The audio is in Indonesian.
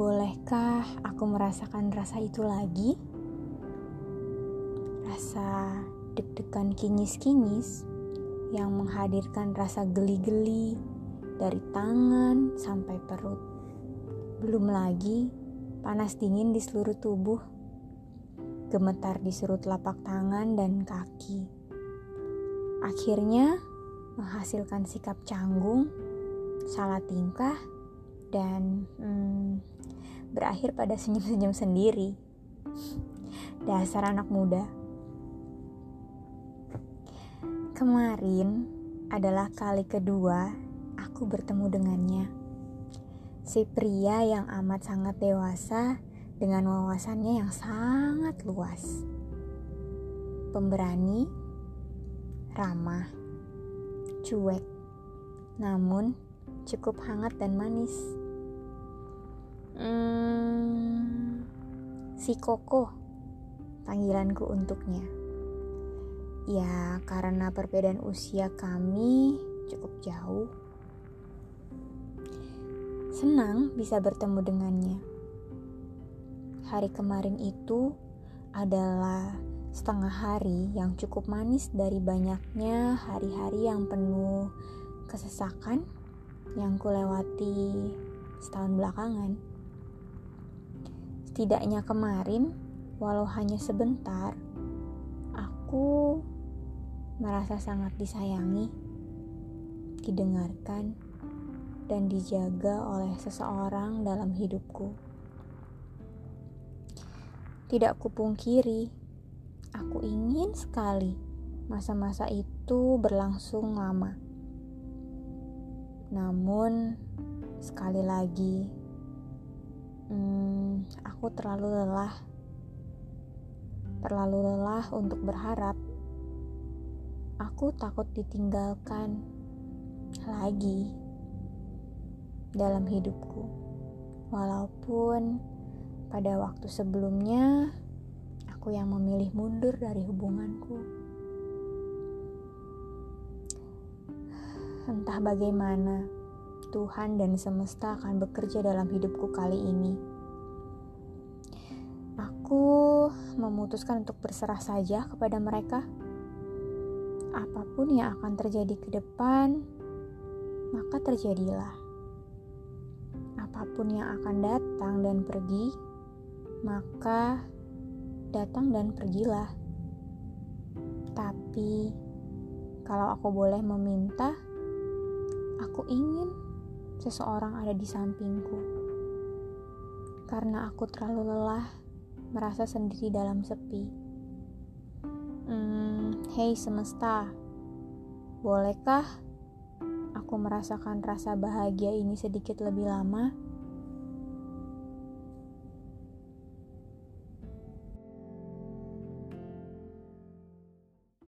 Bolehkah aku merasakan rasa itu lagi? Rasa deg-degan kinyis-kinyis yang menghadirkan rasa geli-geli dari tangan sampai perut. Belum lagi panas dingin di seluruh tubuh, gemetar di serut lapak tangan dan kaki. Akhirnya menghasilkan sikap canggung, salah tingkah, dan hmm, berakhir pada senyum-senyum sendiri. Dasar anak muda. Kemarin adalah kali kedua aku bertemu dengannya. Si pria yang amat sangat dewasa dengan wawasannya yang sangat luas. Pemberani, ramah, cuek, namun cukup hangat dan manis. Hmm, si Koko, panggilanku untuknya. Ya, karena perbedaan usia kami cukup jauh. Senang bisa bertemu dengannya. Hari kemarin itu adalah setengah hari yang cukup manis dari banyaknya hari-hari yang penuh kesesakan yang kulewati setahun belakangan. Setidaknya kemarin, walau hanya sebentar, aku merasa sangat disayangi, didengarkan, dan dijaga oleh seseorang dalam hidupku. Tidak kupungkiri, aku ingin sekali masa-masa itu berlangsung lama. Namun, sekali lagi, hmm, aku terlalu lelah, terlalu lelah untuk berharap aku takut ditinggalkan lagi dalam hidupku. Walaupun pada waktu sebelumnya aku yang memilih mundur dari hubunganku. Entah bagaimana Tuhan dan semesta akan bekerja dalam hidupku kali ini. Aku memutuskan untuk berserah saja kepada mereka apa pun yang akan terjadi ke depan, maka terjadilah. Apa pun yang akan datang dan pergi, maka datang dan pergilah. Tapi, kalau aku boleh meminta, aku ingin seseorang ada di sampingku. Karena aku terlalu lelah merasa sendiri dalam sepi. Hmm, hei semesta, bolehkah aku merasakan rasa bahagia ini sedikit lebih lama?